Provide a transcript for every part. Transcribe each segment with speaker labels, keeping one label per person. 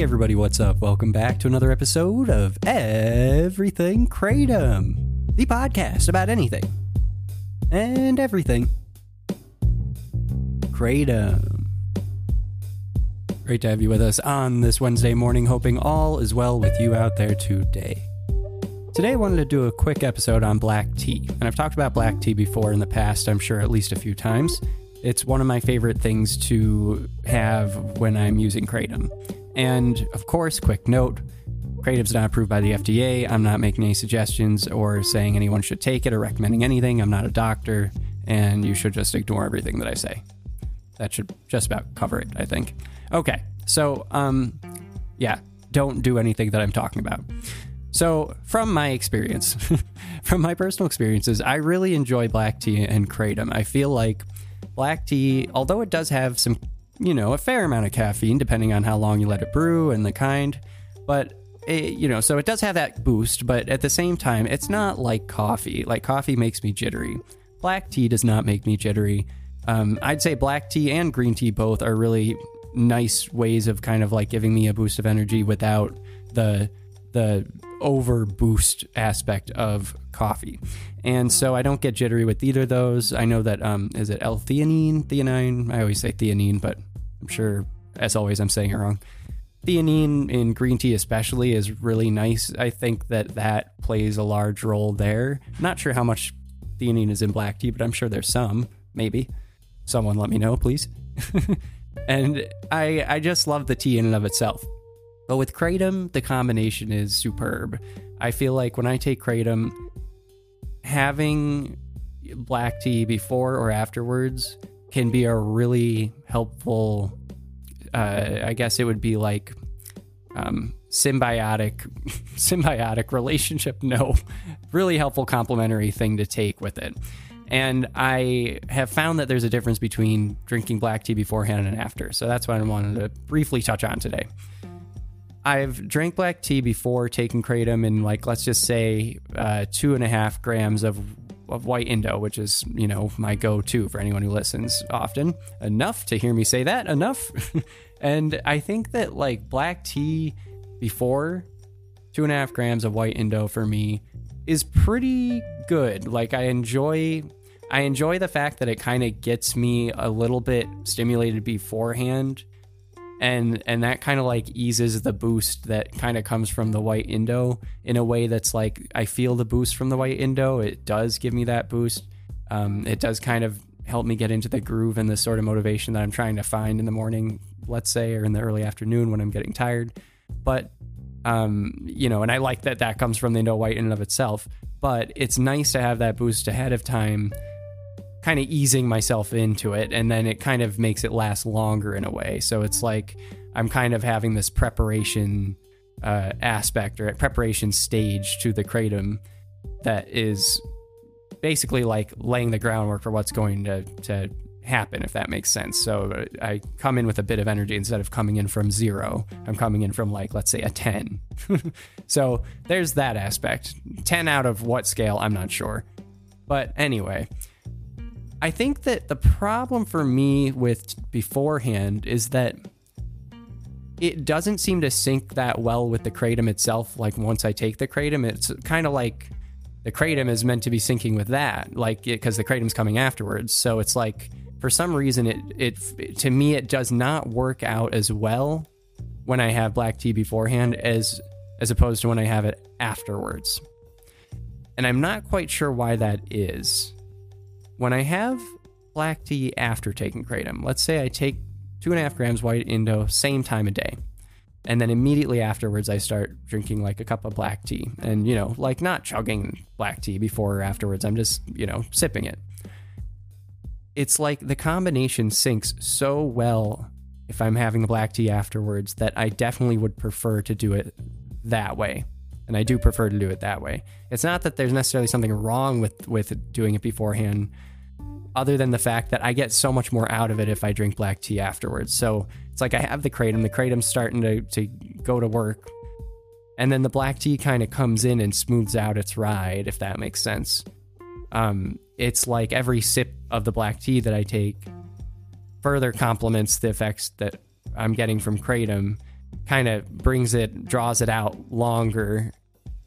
Speaker 1: Everybody, what's up? Welcome back to another episode of Everything Kratom, the podcast about anything and everything. Kratom. Great to have you with us on this Wednesday morning, hoping all is well with you out there today. Today, I wanted to do a quick episode on black tea. And I've talked about black tea before in the past, I'm sure at least a few times. It's one of my favorite things to have when I'm using Kratom. And of course, quick note Kratom's not approved by the FDA. I'm not making any suggestions or saying anyone should take it or recommending anything. I'm not a doctor, and you should just ignore everything that I say. That should just about cover it, I think. Okay, so, um, yeah, don't do anything that I'm talking about. So, from my experience, from my personal experiences, I really enjoy black tea and kratom. I feel like black tea, although it does have some, you know, a fair amount of caffeine, depending on how long you let it brew and the kind, but it, you know, so it does have that boost, but at the same time, it's not like coffee. Like coffee makes me jittery. Black tea does not make me jittery. Um, I'd say black tea and green tea both are really nice ways of kind of like giving me a boost of energy without the the over boost aspect of coffee. And so I don't get jittery with either of those. I know that um, is it L-theanine, theanine? I always say theanine, but I'm sure as always I'm saying it wrong. Theanine in green tea especially is really nice. I think that that plays a large role there. Not sure how much theanine is in black tea, but I'm sure there's some, maybe. Someone let me know, please. and I I just love the tea in and of itself. But with Kratom, the combination is superb. I feel like when I take Kratom, having black tea before or afterwards can be a really helpful, uh, I guess it would be like um, symbiotic, symbiotic relationship. No, really helpful complementary thing to take with it. And I have found that there's a difference between drinking black tea beforehand and after. So that's what I wanted to briefly touch on today. I've drank black tea before taking kratom, and like let's just say uh, two and a half grams of of white Indo, which is you know my go-to for anyone who listens often. Enough to hear me say that. Enough, and I think that like black tea before two and a half grams of white Indo for me is pretty good. Like I enjoy. I enjoy the fact that it kind of gets me a little bit stimulated beforehand and and that kind of like eases the boost that kind of comes from the white indo in a way that's like i feel the boost from the white indo. It does give me that boost. Um, it does kind of help me get into the groove and the sort of motivation that i'm trying to find in the morning let's say or in the early afternoon when i'm getting tired. But um, you know and i like that that comes from the indo white in and of itself. But it's nice to have that boost ahead of time kind of easing myself into it and then it kind of makes it last longer in a way. So it's like i'm kind of having this preparation uh, aspect or preparation stage to the kratom that is basically like laying the groundwork for what's going to, to happen if that makes sense. So i come in with a bit of energy instead of coming in from zero. I'm coming in from like let's say a 10 so there's that aspect. 10 out of what scale i'm not sure. But anyway I think that the problem for me with beforehand is that it doesn't seem to sync that well with the kratom itself. Like once I take the kratom, it's kind of like the kratom is meant to be syncing with that, like because the kratom's coming afterwards. So it's like for some reason it it to me it does not work out as well when I have black tea beforehand as as opposed to when I have it afterwards. And I'm not quite sure why that is when I have black tea after taking kratom, let's say I take two and a half grams white Indo, same time of day. And then immediately afterwards, I start drinking like a cup of black tea. And, you know, like not chugging black tea before or afterwards. I'm just, you know, sipping it. it's like the combination syncs so well if I'm having the black tea afterwards that I definitely would prefer to do it that way. And I do prefer to do it that way. It's not that there's necessarily something wrong with with doing it beforehand other than the fact that I get so much more out of it if I drink black tea afterwards. So it's like I have the kratom, the kratom's starting to, to go to work. And then the black tea kind of comes in and smooths out its ride, if that makes sense. Um, it's like every sip of the black tea that I take further complements the effects that I'm getting from kratom, kind of brings it, draws it out longer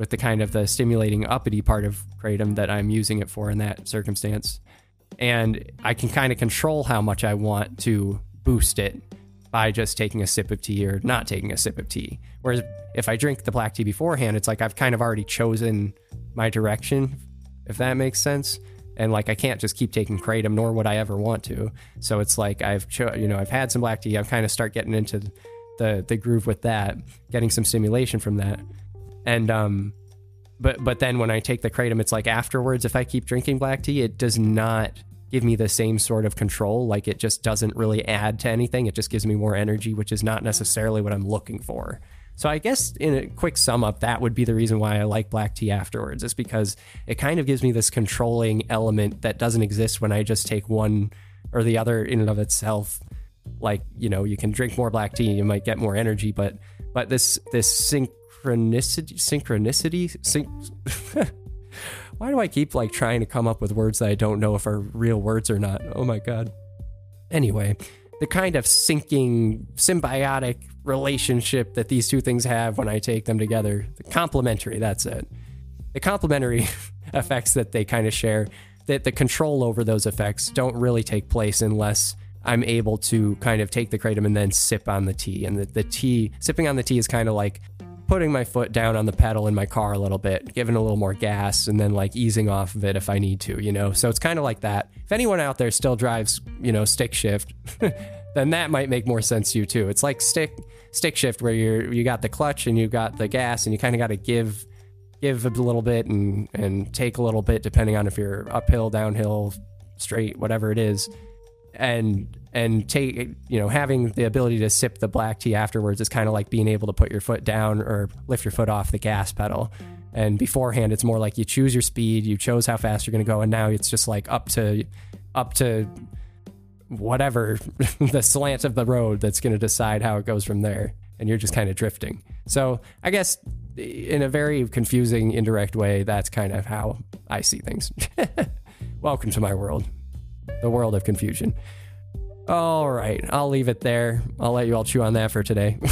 Speaker 1: with the kind of the stimulating uppity part of kratom that I'm using it for in that circumstance. And I can kind of control how much I want to boost it by just taking a sip of tea or not taking a sip of tea. Whereas if I drink the black tea beforehand, it's like I've kind of already chosen my direction, if that makes sense and like I can't just keep taking kratom, nor would I ever want to. So it's like I've cho- you know I've had some black tea. I've kind of start getting into the the groove with that, getting some stimulation from that, and um, but but then when I take the kratom, it's like afterwards, if I keep drinking black tea, it does not give me the same sort of control. Like it just doesn't really add to anything. It just gives me more energy, which is not necessarily what I'm looking for. So I guess in a quick sum up, that would be the reason why I like black tea afterwards, is because it kind of gives me this controlling element that doesn't exist when I just take one or the other in and of itself. Like, you know, you can drink more black tea, you might get more energy, but but this this synchronicity synchronicity sync why do I keep like trying to come up with words that I don't know if are real words or not? Oh my god. Anyway, the kind of syncing symbiotic relationship that these two things have when I take them together. The complementary, that's it. The complementary effects that they kind of share, that the control over those effects don't really take place unless I'm able to kind of take the kratom and then sip on the tea. And the, the tea, sipping on the tea is kind of like putting my foot down on the pedal in my car a little bit, giving a little more gas, and then like easing off of it if I need to, you know? So it's kind of like that. If anyone out there still drives, you know, stick shift, then that might make more sense to you too. It's like stick stick shift where you're you got the clutch and you got the gas and you kind of got to give give a little bit and and take a little bit depending on if you're uphill, downhill, straight, whatever it is. And and take you know having the ability to sip the black tea afterwards is kind of like being able to put your foot down or lift your foot off the gas pedal. And beforehand, it's more like you choose your speed, you chose how fast you're going to go, and now it's just like up to up to whatever the slant of the road that's going to decide how it goes from there. And you're just kind of drifting. So i guess in a very confusing indirect way that's kind of how i see things. Welcome to my world the world of confusion. All right i'll leave it there. I'll let you all chew on that for today.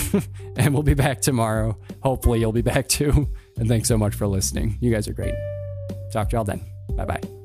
Speaker 1: And we'll be back tomorrow. Hopefully you'll be back too. And thanks so much for listening. You guys are great. Talk to y'all then. Bye bye